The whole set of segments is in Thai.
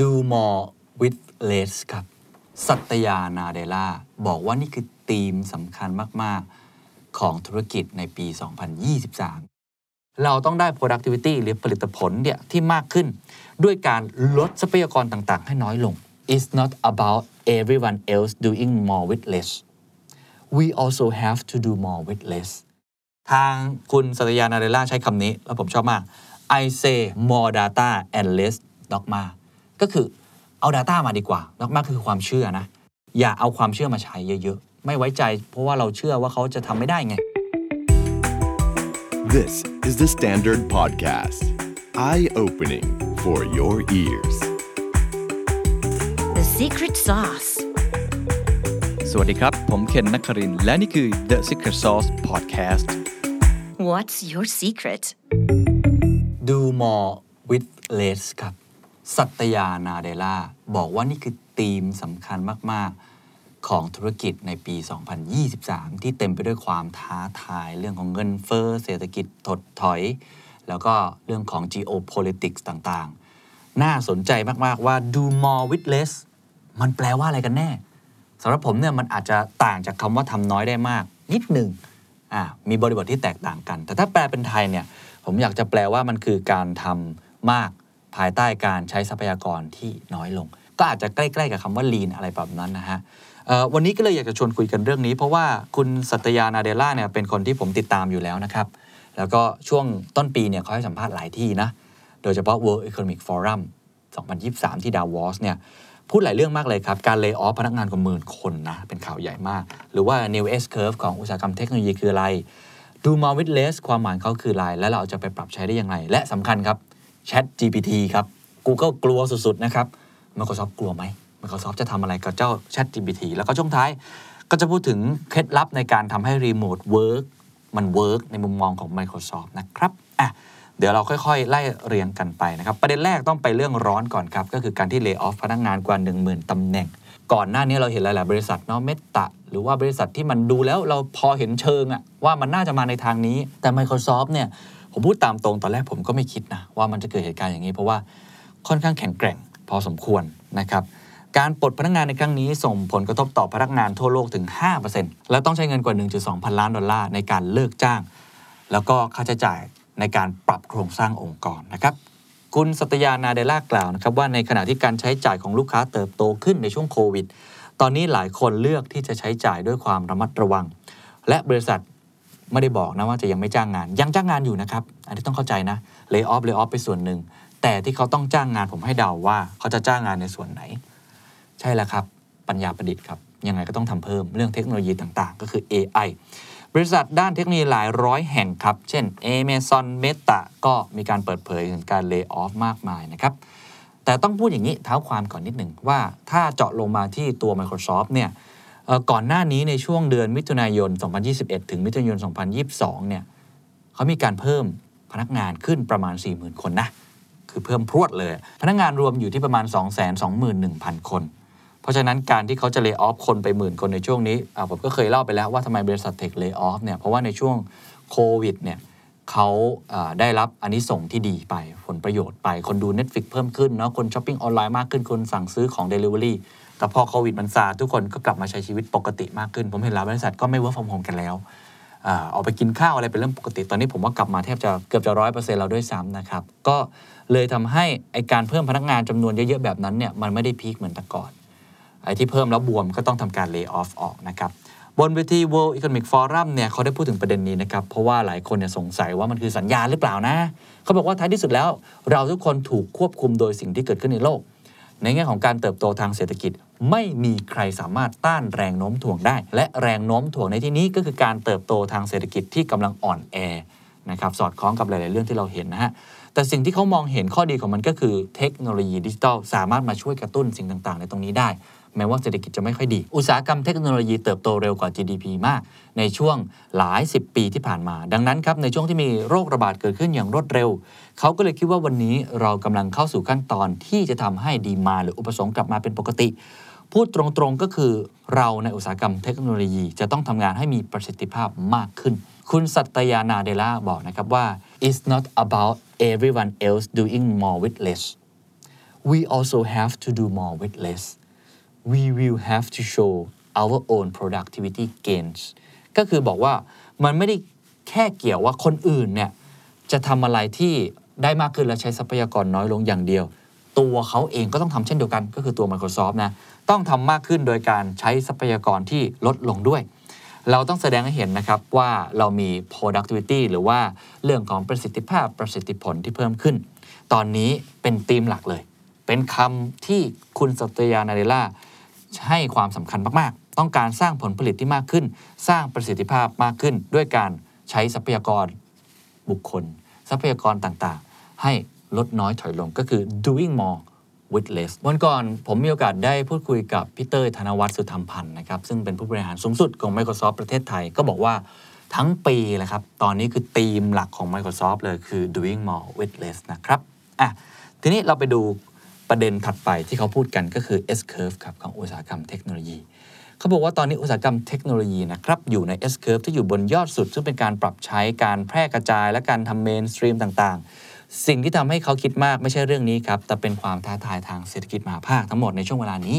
do more with less ครับสัตยานาเดล่าบอกว่านี่คือธีมสำคัญมาก ๆ ของธุรกิจในปี 2023 เราต้องได้ productivity หรือผลิตผลเนี่ยที่มากขึ้น ด้วยการลดทรัพยากรต่างๆ ให้น้อยลง It's not about everyone else doing more with less we also have to do more with less ทางคุณสัตยานาเดล่าใช้คำนี้ แล้วผมชอบมาก I say more data and less dogma ก็คือเอา Data มาดีกว่า dogma คือความเชื่อนะ อย่าเอาความเชื่อมาใช้เยอะๆ ไม่ไว้ใจ เพราะว่าเราเชื่อว่าเขาจะทำไม่ได้ไง This is the Standard Podcast. Eye opening for your ears. The secret sauce. สวัสดีครับ ผมเคนนักครินทร์และนี่คือ The Secret Sauce Podcast What's your secret? do more with less ครับ สัตยานาเดล่าบอกว่านี่คือธีมสำคัญมาก ๆ ของธุรกิจในปี 2023 ที่เต็มไปด้วยความท้าทายเรื่องของเงินเฟ้อเศรษฐกิจถดถอย แล้วก็เรื่องของ geopolitics ต่างๆ น่าสนใจมาก ๆ ว่า do more with less มันแปลว่าอะไรกันแน่สำหรับผมเนี่ยมันอาจจะต่างจากคำว่าทำน้อยได้มาก นิดหนึ่งอ่ามีบริบทที่แตกต่างกัน แต่ถ้าแปลเป็นไทยเนี่ยผมอยากจะแปลว่ามันคือการทำมาก ภายใต้การใช้ทรัพยากรที่น้อยลง ก็อาจจะใกล้ๆกับคำว่า lean อะไรแบบนั้นนะฮะวันนี้ก็เลยอยากจะชวนคุยกันเรื่องนี้ เพราะว่าคุณสัตยานาเดล่าเนี่ยเป็นคนที่ผมติดตามอยู่แล้วนะครับ แล้วก็ช่วงต้นปีเนี่ยเขาให้สัมภาษณ์หลายที่นะ โดยเฉพาะ World Economic Forum 2023 ที่ดาวอสเนี่ยพูดหลายเรื่องมากเลยครับ การ layoff พนักงานกว่าหมื่นคนนะ เป็นข่าวใหญ่มาก หรือว่า New S Curve ของอุตสาหกรรมเทคโนโลยีคืออะไร Do more with less ความหมายเขาคืออะไรและเราจะไปปรับใช้ได้ยังไงและสำคัญครับ Chat GPT ครับ Google กลัวสุด ๆ นะครับ Microsoft กลัวไหม Microsoft จะทำอะไรกับเจ้า Chat GPT แล้วก็ช่วงท้ายก็จะพูดถึงเคล็ดลับในการทำให้ Remote Work มัน work ในมุมมองของ Microsoft นะครับอะเดี๋ยวเราค่อยๆ ไล่เรียงกันไปนะครับ ประเด็นแรกต้องไปเรื่องร้อนก่อนครับ ก็คือการที่เลิกออฟพนักงานกว่า 10,000ตำแหน่ง ก่อนหน้านี้เราเห็นหลายๆบริษัทเนาะเมตาหรือว่าบริษัทที่มันดูแล้วเราพอเห็นเชิงอะว่ามันน่าจะมาในทางนี้แต่ Microsoft เนี่ย ผมพูดตามตรงตอนแรกผมก็ไม่คิดนะว่ามันจะเกิดเหตุการณ์อย่างนี้ เพราะว่าค่อนข้างแข็งแกร่งพอสมควรนะครับการปลดพนักงานในครั้งนี้ส่งผลกระทบต่อพนักงานทั่วโลกถึง 5%และต้องใช้เงินกว่า 1.2 พันล้านดอลลาร์ในการเลิกจ้าง แล้วก็ค่าใช้จ่ายในการปรับโครงสร้างองค์กรนะครับคุณสัตยานาเดล่ากล่าวนะครับว่าในขณะที่การใช้จ่ายของลูกค้าเติบโตขึ้นในช่วงโควิด ตอนนี้หลายคนเลือกที่จะใช้จ่ายด้วยความระมัดระวัง และบริษัท ไม่ได้บอกนะว่าจะยังไม่จ้างงาน ยังจ้างงานอยู่นะครับ อันนี้ต้องเข้าใจนะเล y o อ f เล y o อ f ไปส่วนหนึ่ง แต่ที่เขาต้องจ้างงานผมให้เดาว่า เขาจะจ้างงานในส่วนไหน ใช่แล้วครับ ปัญญาประดิษฐ์ครับ ยังไงก็ต้องทำเพิ่มเรื่องเทคโนโลยีต่างๆ ก็คือ AI บริษัทด้านเทคโนโลยีหลายร้อยแห่งครับ เช่น Amazon Meta ก็มีการเปิดเผยถึงการเลิกออฟมากมายนะครับแต่ต้องพูดอย่างนี้เท้าความก่อนนิดหนึ่งว่าถ้าเจาะลงมาที่ตัว Microsoft เนี่ยเอ่อ ก่อนหน้านี้ในช่วงเดือนมิถุนายน 2021 ถึงมิถุนายน 2022 เนี่ยเขามีการเพิ่มพนักงานขึ้นประมาณ 40,000 คนนะ คือเพิ่มพรวดเลย พนักงานรวมอยู่ที่ประมาณ 221,000 คน เพราะฉะนั้นการที่เขาจะเลิกออฟคนไปหมื่นคนในช่วงนี้อ่าผมก็เคยเล่าไปแล้วว่าทำไมบริษัทเทคเลิกออฟเนี่ย เพราะว่าในช่วงโควิดเนี่ยเขาได้รับอันนี้ส่งที่ดีไปผลประโยชน์ไป คนดู Netflix เพิ่มขึ้นเนาะคนช้อปปิ้งออนไลน์มากขึ้นคนสั่งซื้อของ Delivery แต่พอโควิดมันซาทุกคนก็กลับมาใช้ชีวิตปกติมากขึ้น ผมเห็นหลายบริษัทก็ไม่ work from home กันแล้วออกไปกินข้าวอะไรเป็นเรื่องปกติ ตอนนี้ผมว่ากลับมาแทบจะเกือบจะร้อยเปอร์เซ็นต์เราด้วยซ้ำนะครับ ก็เลยทำให้ไอการเพิ่มพนักงานจำนวนเยอะๆแบบนั้นเนี่ยมันไม่ได้พีคเหมือนแต่ก่อน ไอ้ที่เพิ่มแล้วบวมก็ต้องทำการ lay off ออกนะครับ บนเวที World Economic Forum เนี่ยเขาได้พูดถึงประเด็นนี้นะครับ เพราะว่าหลายคนเนี่ยสงสัยว่ามันคือสัญญาณหรือเปล่านะ เขาบอกว่าท้ายที่สุดแล้ว เราทุกคนถูกควบคุมโดยสิ่งที่เกิดขึ้นในโลก ในแง่ของการเติบโตทางเศรษฐกิจ ไม่มีใครสามารถต้านแรงโน้มถ่วงได้ และแรงโน้มถ่วงในที่นี้ก็คือการเติบโตทางเศรษฐกิจที่กำลังอ่อนแอนะครับสอดคล้องกับหลาย ๆ เรื่องที่เราเห็นนะฮะแต่สิ่งที่เขามองเห็นข้อดีของมันก็คือเทคโนโลยีดิจิทัลสามารถมาช่วยกระตุ้นสิ่งต่าง ๆ ในตรงนี้ได้ แม้ว่าเศรษฐกิจจะไม่ค่อยดี อุตสาหกรรมเทคโนโลยีเติบโตเร็วกว่า GDP มาก ในช่วงหลาย 10 ปีที่ผ่านมา ดังนั้นครับในช่วงที่มีโรคระบาดเกิดขึ้นอย่างรวดเร็ว เขาก็เลยคิดว่าวันนี้เรากำลังเข้าสู่ขั้นตอนที่จะทำให้ดีมาหรืออุปสงค์กลับมาเป็นปกติ พูดตรงๆก็คือเราในอุตสาหกรรมเทคโนโลยี จะต้องทำงานให้มีประสิทธิภาพมากขึ้น คุณสัตยานาเดล่าบอกนะครับว่า it's not about everyone else doing more with less we also have to do more with less we will have to show our own productivity gains ก็คือบอกว่ามันไม่ได้แค่เกี่ยวว่าคนอื่นเนี่ยจะทำอะไรที่ได้มากขึ้นและใช้ทรัพยากรน้อยลงอย่างเดียว ตัวเขาเองก็ต้องทำเช่นเดียวกันก็คือตัว Microsoft นะต้องทำมากขึ้นโดยการใช้ทรัพยากรที่ลดลงด้วย เราต้องแสดงให้เห็นนะครับว่าเรามี productivity หรือว่าเรื่องของประสิทธิภาพประสิทธิผลที่เพิ่มขึ้น ตอนนี้เป็นธีมหลักเลย เป็นคำที่คุณสัตยานาเดล่าให้ความสำคัญมากๆ ต้องการสร้างผลผลิตที่มากขึ้น สร้างประสิทธิภาพมากขึ้น ด้วยการใช้ทรัพยากรบุคคล ทรัพยากรต่างๆ ให้ ลดน้อยถอยลงก็คือ doing more with less วันก่อนผมมีโอกาสได้พูดคุยกับพี่เต้ยธนวัฒน์สุธรรมพันธ์นะครับ ซึ่งเป็นผู้บริหารสูงสุดของ Microsoft ประเทศไทย ก็บอกว่าทั้งปีแหละครับ ตอนนี้คือธีมหลักของ Microsoft เลยคือ doing more with less นะครับอะทีนี้เราไปดูประเด็นถัดไปที่เขาพูดกันก็คือ S curve ครับของอุตสาหกรรมเทคโนโลยีเขาบอกว่าตอนนี้อุตสาหกรรมเทคโนโลยีนะครับอยู่ใน S curve ที่อยู่บนยอดสุด ซึ่งเป็นการปรับใช้การแพร่กระจายและการทำเมนสตรีมต่างๆ สิ่งที่ทำให้เขาคิดมากไม่ใช่เรื่องนี้ครับ แต่เป็นความท้าทายทางเศรษฐกิจมหาภาคทั้งหมดในช่วงเวลานี้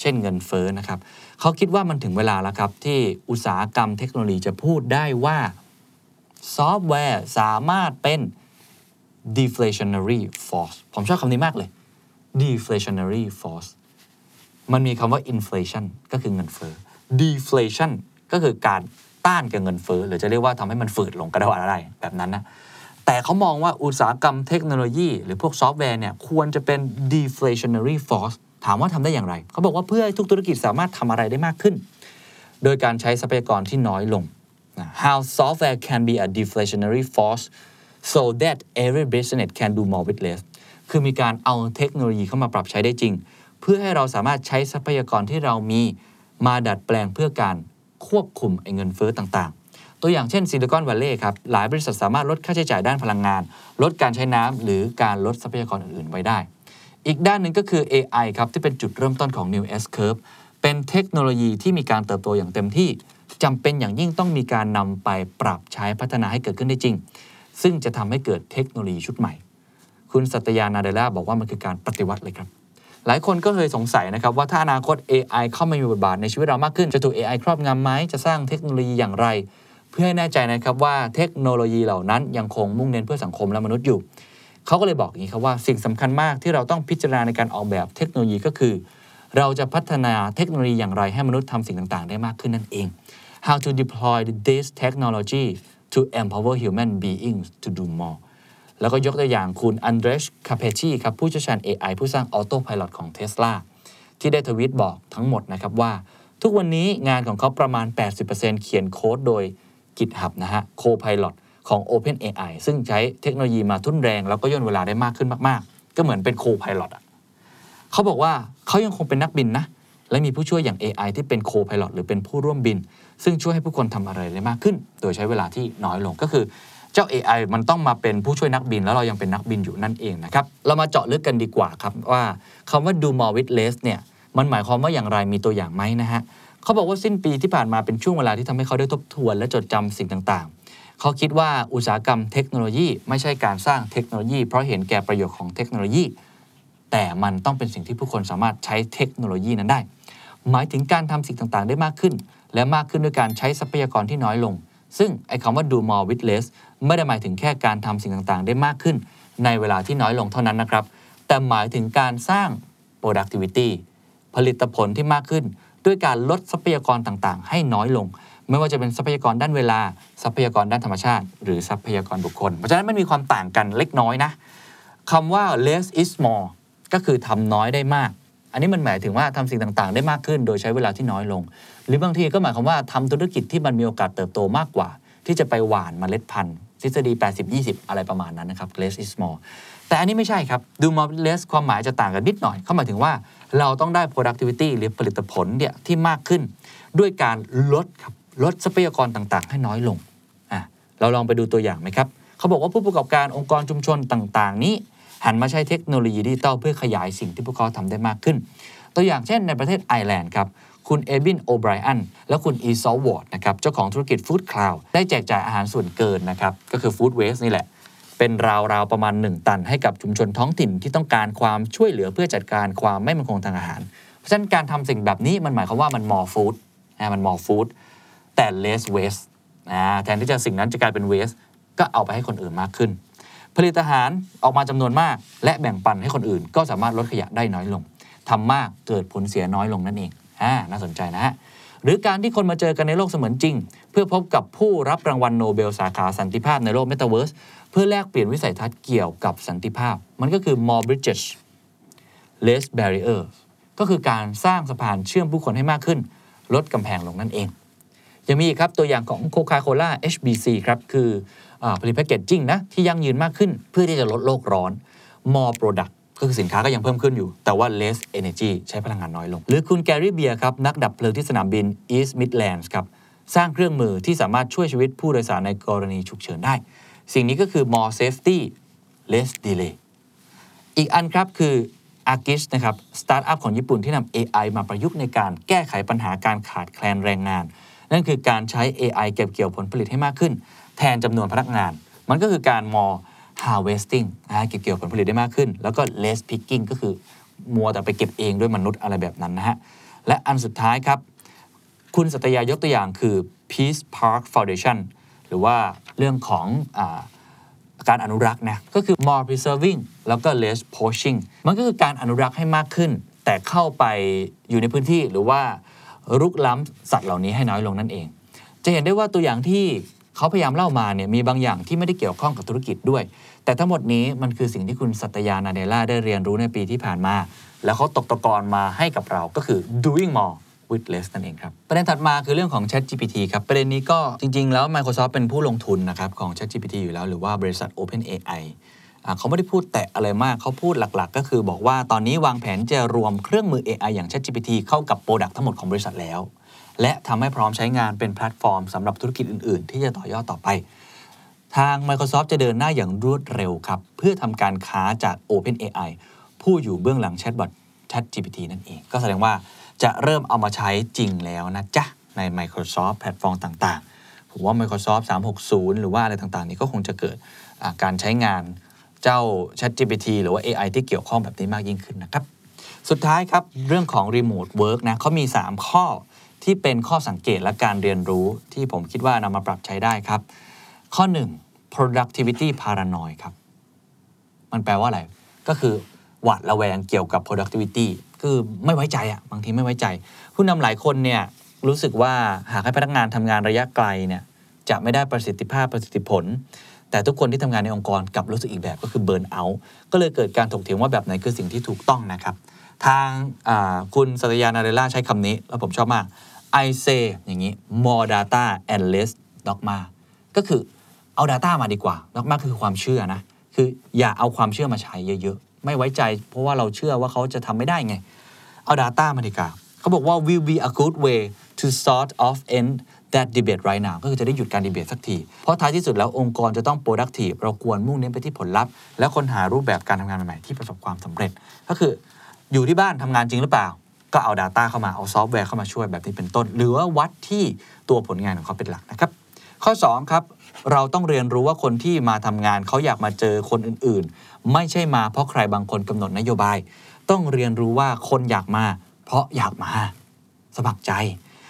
เช่นเงินเฟ้อนะครับ เขาคิดว่ามันถึงเวลาแล้วครับ ที่อุตสาหกรรมเทคโนโลยีจะพูดได้ว่าซอฟต์แวร์สามารถเป็น deflationary force ผมชอบคำนี้มากเลย deflationary force มันมีคำว่า inflation ก็คือเงินเฟ้อ deflation ก็คือการต้านกับเงินเฟ้อหรือจะเรียกว่าทำให้มันฝืดลงก็ได้ว่าอะไรแบบนั้นนะ แต่เขามองว่าอุตสาหกรรมเทคโนโลยี หรือพวกซอฟต์แวร์เนี่ยควรจะเป็น deflationary force ถามว่าทำได้อย่างไร เขาบอกว่าเพื่อให้ทุกธุรกิจสามารถทำอะไรได้มากขึ้น โดยการใช้ทรัพยากรที่น้อยลง How software can be a deflationary force so that every business can do more with less คือมีการเอาเทคโนโลยีเข้ามาปรับใช้ได้จริง เพื่อให้เราสามารถใช้ทรัพยากรที่เรามีมาดัดแปลงเพื่อการควบคุมไอ้เงินเฟ้อต่างๆ ตัวอย่างเช่นซิลิคอนวัลเลย์ครับ หลายบริษัทสามารถลดค่าใช้จ่ายด้านพลังงาน ลดการใช้น้ำหรือการลดทรัพยากรอื่นๆ ไว้ได้ อีกด้านหนึ่งก็คือ AI ครับ ที่เป็นจุดเริ่มต้นของ New S Curve เป็นเทคโนโลยีที่มีการเติบโตอย่างเต็มที่จำเป็นอย่างยิ่งต้องมีการนำไปปรับใช้พัฒนาให้เกิดขึ้นได้จริง ซึ่งจะทำให้เกิดเทคโนโลยีชุดใหม่ คุณสัตยานาเดล่าบอกว่ามันคือการปฏิวัติเลยครับหลายคนก็เคยสงสัยนะครับว่าถ้าอนาคต AI เข้ามามีบทบาทในชีวิตเรามากขึ้น จะถูก AI ครอบงำไหมจะสร้างเทคโนโลยีอย่างไร เพื่อให้แน่ใจนะครับว่าเทคโนโลยีเหล่านั้นยังคงมุ่งเน้นเพื่อสังคมและมนุษย์อยู่ เขาก็เลยบอกอย่างนี้ครับว่าสิ่งสำคัญมากที่เราต้องพิจารณาในการออกแบบเทคโนโลยีก็คือ เราจะพัฒนาเทคโนโลยีอย่างไรให้มนุษย์ทำสิ่งต่างๆ ได้มากขึ้นนั่นเอง how to deploy this technology to empower human beings to do more แล้วก็ยกตัวอย่างคุณ Andrej Karpathy ครับผู้เชี่ยวชาญ AI ผู้สร้าง Auto Pilot ของ Tesla ที่ได้ทวีตบอกทั้งหมดนะครับว่า ทุกวันนี้งานของเขาประมาณ 80%เขียนโค้ดโดย GitHub นะฮะ Copilot ของ OpenAI ซึ่งใช้เทคโนโลยีมาทุ่นแรง แล้วก็ย่นเวลาได้มากขึ้นมาก ๆ ก็เหมือนเป็น Copilot อะเขาบอกว่าเขายังคงเป็นนักบินนะ และมีผู้ช่วยอย่าง AI ที่เป็น Co-pilot หรือเป็นผู้ร่วมบิน ซึ่งช่วยให้ผู้คนทำอะไรได้มากขึ้น โดยใช้เวลาที่น้อยลงก็คือเจ้า AI มันต้องมาเป็นผู้ช่วยนักบิน แล้วเรายังเป็นนักบินอยู่นั่นเองนะครับ เรามาเจาะลึกกันดีกว่าครับว่าคำว่า do more with less เนี่ยมันหมายความว่าอย่างไรมีตัวอย่างไหมนะฮะ เขาบอกว่าสิ้นปีที่ผ่านมาเป็นช่วงเวลาที่ทำให้เขาได้ทบทวนและจดจำสิ่งต่างๆ เขาคิดว่าอุตสาหกรรมเทคโนโลยี ไม่ใช่การสร้างเทคโนโลยี เพราะเห็นแก่ประโยชน์ของเทคโนโลยี แต่มันต้องเป็นสิ่งที่ผู้คนสามารถใช้เทคโนโลยีนั้นได้ หมายถึงการทำสิ่งต่างๆ ได้มากขึ้น และมากขึ้นด้วยการใช้ทรัพยากรที่น้อยลง ซึ่งไอ้คำว่า do more with less ไม่ได้หมายถึงแค่การทำสิ่งต่างๆ ได้มากขึ้น ในเวลาที่น้อยลงเท่านั้นนะครับ แต่หมายถึงการสร้าง productivity ผลิตผลที่มากขึ้น ด้วยการลดทรัพยากรต่างๆ ให้น้อยลง ไม่ว่าจะเป็นทรัพยากรด้านเวลา ทรัพยากรด้านธรรมชาติ หรือทรัพยากรบุคคล เพราะฉะนั้นมันมีความต่างกันเล็กน้อยนะคำว่า less is more ก็คือทำน้อยได้มาก อันนี้มันหมายถึงว่าทำสิ่งต่างๆ ได้มากขึ้น โดยใช้เวลาที่น้อยลง หรือบางทีก็หมายความว่าทำธุรกิจที่มันมีโอกาสเติบโตมากกว่า ที่จะไปหว่านเมล็ดพันธุ์ทฤษฎี 80-20 อะไรประมาณนั้นนะครับ less is more แต่อันนี้ไม่ใช่ครับ do more less ความหมายจะต่างกันนิดหน่อย เขาหมายถึงว่า เราต้องได้ productivity หรือผลิตผลเนี่ยที่มากขึ้น ด้วยการลดครับลดทรัพยากรต่างๆ ให้น้อยลงอะเราลองไปดูตัวอย่างไหมครับเขาบอกว่าผู้ประกอบการองค์กรชุมชนต่างๆ นี้ หันมาใช้เทคโนโลยีดิจิตอลเพื่อขยายสิ่งที่พวกเขาทำได้มากขึ้น ตัวอย่างเช่นในประเทศไอร์แลนด์ครับคุณเอบินโอไบรอันและคุณอีซอลวอร์ดนะครับเจ้าของธุรกิจ FoodCloud ได้แจกจ่ายอาหารส่วนเกินนะครับก็คือ food waste นี่แหละ เป็นราวๆประมาณ 1 ตัน ให้กับชุมชนท้องถิ่นที่ต้องการความช่วยเหลือเพื่อจัดการความไม่มั่นคงทางอาหาร เพราะฉะนั้นการทำสิ่งแบบนี้มันหมายความว่ามัน more food นะมัน more food แต่ less waste นะแทนที่จะสิ่งนั้นจะกลายเป็น waste ก็เอาไปให้คนอื่นมากขึ้น ผลิตอาหารออกมาจำนวนมาก และแบ่งปันให้คนอื่น ก็สามารถลดขยะได้น้อยลงทำมากเกิดผลเสียน้อยลงนั่นเองอ่าน่าสนใจนะฮะหรือการที่คนมาเจอกันในโลกเสมือนจริง เพื่อพบกับผู้รับรางวัลโนเบลสาขาสันติภาพในโลกเมตาเวิร์ส เพื่อแลกเปลี่ยนวิสัยทัศน์เกี่ยวกับสันติภาพ มันก็คือ more bridges less barriers ก็คือการสร้างสะพานเชื่อมผู้คนให้มากขึ้น ลดกำแพงลงนั่นเอง ยังมีอีกครับตัวอย่างของโคคาโคล่า HBC ครับ คือผลิต packaging นะ ที่ยั่งยืนมากขึ้นเพื่อที่จะลดโลกร้อน more product ก็คือสินค้าก็ยังเพิ่มขึ้นอยู่ แต่ว่า less energy ใช้พลังงานน้อยลง หรือคุณแกรี่เบียร์ครับ นักดับเพลิงที่สนามบิน East Midlands ครับสร้างเครื่องมือที่สามารถช่วยชีวิตผู้โดยสารในกรณีฉุกเฉินได้ สิ่งนี้ก็คือ more safety less delay อีกอันครับคือ Argis นะครับสตาร์ทอัพของญี่ปุ่นที่นำ AI มาประยุกต์ในการแก้ไขปัญหาการขาดแคลนแรงงาน นั่นคือการใช้ AI เก็บเกี่ยวผลผลิตให้มากขึ้น แทนจำนวนพนักงาน มันก็คือการ more harvesting นะเก็บเกี่ยวผลผลิตได้มากขึ้น แล้วก็ less picking ก็คือมัวแต่ไปเก็บเองด้วยมนุษย์อะไรแบบนั้นนะฮะ และอันสุดท้ายครับ คุณสัตยายกตัวอย่างคือ Peace Park Foundation หรือว่าเรื่องของอการอนุรักษ์นะก็คือ more preserving แล้วก็ less poaching มันก็คือการอนุรักษ์ให้มากขึ้น แต่เข้าไปอยู่ในพื้นที่หรือว่ารุกล้ำสัตว์เหล่านี้ให้น้อยลงนั่นเอง จะเห็นได้ว่าตัวอย่างที่เขาพยายามเล่ามาเนี่ยมีบางอย่างที่ไม่ได้เกี่ยวข้องกับธุรกิจด้วย แต่ทั้งหมดนี้มันคือสิ่งที่คุณสัตยานาเดล่าได้เรียนรู้ในปีที่ผ่านมา แล้วเขาตกตะกอนมาให้กับเราก็คือ doing more with less นั่นเองครับ ประเด็นถัดมาคือเรื่องของ Chat GPT ครับ ประเด็นนี้ก็จริง ๆ แล้ว Microsoft เป็นผู้ลงทุนนะครับของ Chat GPT อยู่แล้ว หรือว่าบริษัท OpenAI เขาไม่ได้พูดแตะอะไรมาก เขาพูดหลัก ๆ ก็คือบอกว่าตอนนี้วางแผนจะรวมเครื่องมือ AI อย่าง ChatGPT เข้ากับ product ทั้งหมดของบริษัทแล้ว และทำให้พร้อมใช้งานเป็นแพลตฟอร์มสำหรับธุรกิจอื่น ๆ ที่จะต่อยอดต่อไป ทาง Microsoft จะเดินหน้าอย่างรวดเร็วครับเพื่อทำการค้าจาก OpenAI ผู้อยู่เบื้องหลังแชทบอท ChatGPT นั่นเอง ก็แสดงว่า จะเริ่มเอามาใช้จริงแล้วนะจ๊ะ ใน Microsoft แพลตฟอร์มต่างๆ ผมว่า Microsoft 360 หรือว่าอะไรต่างๆ นี้ก็คงจะเกิดการใช้งานเจ้า ChatGPT หรือว่า AI ที่เกี่ยวข้องแบบนี้มากยิ่งขึ้นนะครับ สุดท้ายครับ เรื่องของ Remote Work นะเขามี 3 ข้อที่เป็นข้อสังเกตและการเรียนรู้ที่ผมคิดว่านำมาปรับใช้ได้ครับ ข้อ 1 productivity paranoid ครับ มันแปลว่าอะไร ก็คือหวาดระแวงเกี่ยวกับ productivity คือไม่ไว้ใจอะบางทีไม่ไว้ใจ ผู้นำหลายคนเนี่ยรู้สึกว่าหากให้พนักงานทำงานระยะไกลเนี่ยจะไม่ได้ประสิทธิภาพประสิทธิผล แต่ทุกคนที่ทำงานในองค์กรกลับรู้สึกอีกแบบก็คือเบิร์นเอาท์ก็เลยเกิดการถกเถียงว่าแบบไหนคือสิ่งที่ถูกต้องนะครับ ทางาคุณสัตยานาเรล่าใช้คำนี้ แล้วผมชอบมาก I say อย่างนี้ more data and less dogma ก็คือเอา Data มาดีกว่า dogma คือความเชื่อนะ คืออย่าเอาความเชื่อมาใช้เยอะ ๆ ไม่ไว้ใจ เพราะว่าเราเชื่อว่าเขาจะทำไม่ได้ไง เอา Data มาดีกว่าเขาบอกว่า will be a good way to sort of end that debate right now ก็คือจะได้หยุดการดีเบตสักที เพราะท้ายที่สุดแล้วองค์กรจะต้อง productive เราควรมุ่งเน้นไปที่ผลลัพธ์ และค้นหารูปแบบการทำงานใหม่ๆ ที่ประสบความสำเร็จ ก็คืออยู่ที่บ้านทำงานจริงหรือเปล่า ก็เอา Data เข้ามาเอาซอฟต์แวร์เข้ามาช่วยแบบนี้เป็นต้น หรือว่าวัดที่ตัวผลงานของเขาเป็นหลักนะครับ ข้อ 2 ครับเราต้องเรียนรู้ว่าคนที่มาทำงานเขาอยากมาเจอคนอื่นๆ ไม่ใช่มาเพราะใครบางคนกำหนดนโยบาย ต้องเรียนรู้ว่าคนอยากมา เพราะอยากมา สมัครใจ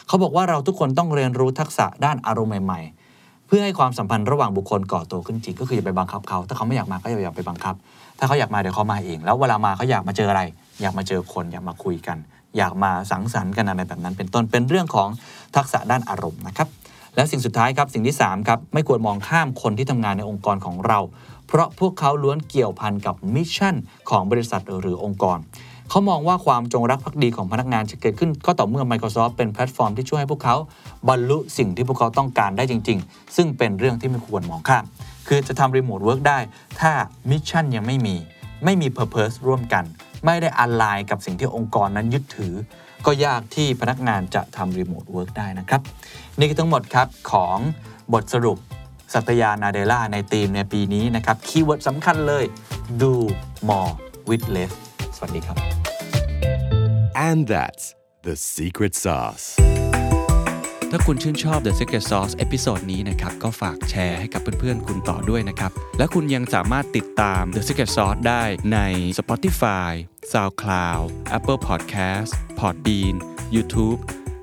เขาบอกว่าเราทุกคนต้องเรียนรู้ทักษะด้านอารมณ์ใหม่ๆ เพื่อให้ความสัมพันธ์ระหว่างบุคคลก่อตัวขึ้นจริง ก็คืออย่าไปบังคับเขา ถ้าเขาไม่อยากมาก็อย่าไปบังคับ ถ้าเขาอยากมาเดี๋ยวเขามาเอง แล้วเวลามาเขาอยากมาเจออะไร อยากมาเจอคนอยากมาคุยกัน อยากมาสังสรรค์กันอะไรแบบนั้น เป็นต้นเป็นเรื่องของทักษะด้านอารมณ์นะครับและสิ่งสุดท้ายครับสิ่งที่3ครับไม่ควรมองข้ามคนที่ทำงานในองค์กรของเรา เพราะพวกเขาล้วนเกี่ยวพันกับมิชชั่นของบริษัทหรือองค์กร เขามองว่าความจงรักภักดีของพนักงานจะเกิดขึ้น ก็ต่อเมื่อ Microsoft เป็นแพลตฟอร์มที่ช่วยให้พวกเขาบรรลุสิ่งที่พวกเขาต้องการได้จริง ๆ ซึ่งเป็นเรื่องที่ไม่ควรมองข้าม คือจะทำ remote work ได้ ถ้า mission ยังไม่มี ไม่มี Purpose ร่วมกัน ไม่ได้อ l ไลน์กับสิ่งที่องค์กรนั้นยึดถือ ก็ยากที่พนักงานจะทำ remote work ได้นะครับ นี่คือทั้งหมดครับของบทสรุป สัตยานาเดล่าในทีมในปีนี้นะครับ keyword สำคัญเลย do more with less สวัสดีครับ And that's the secret sauce. ถ้าคุณชื่นชอบ The Secret Sauce episode นี้นะครับ ก็ฝากแชร์ให้กับเพื่อนๆ คุณต่อด้วยนะครับ และคุณยังสามารถติดตาม The Secret Sauce ได้ใน Spotify, SoundCloud, Apple Podcast, Podbean, YouTube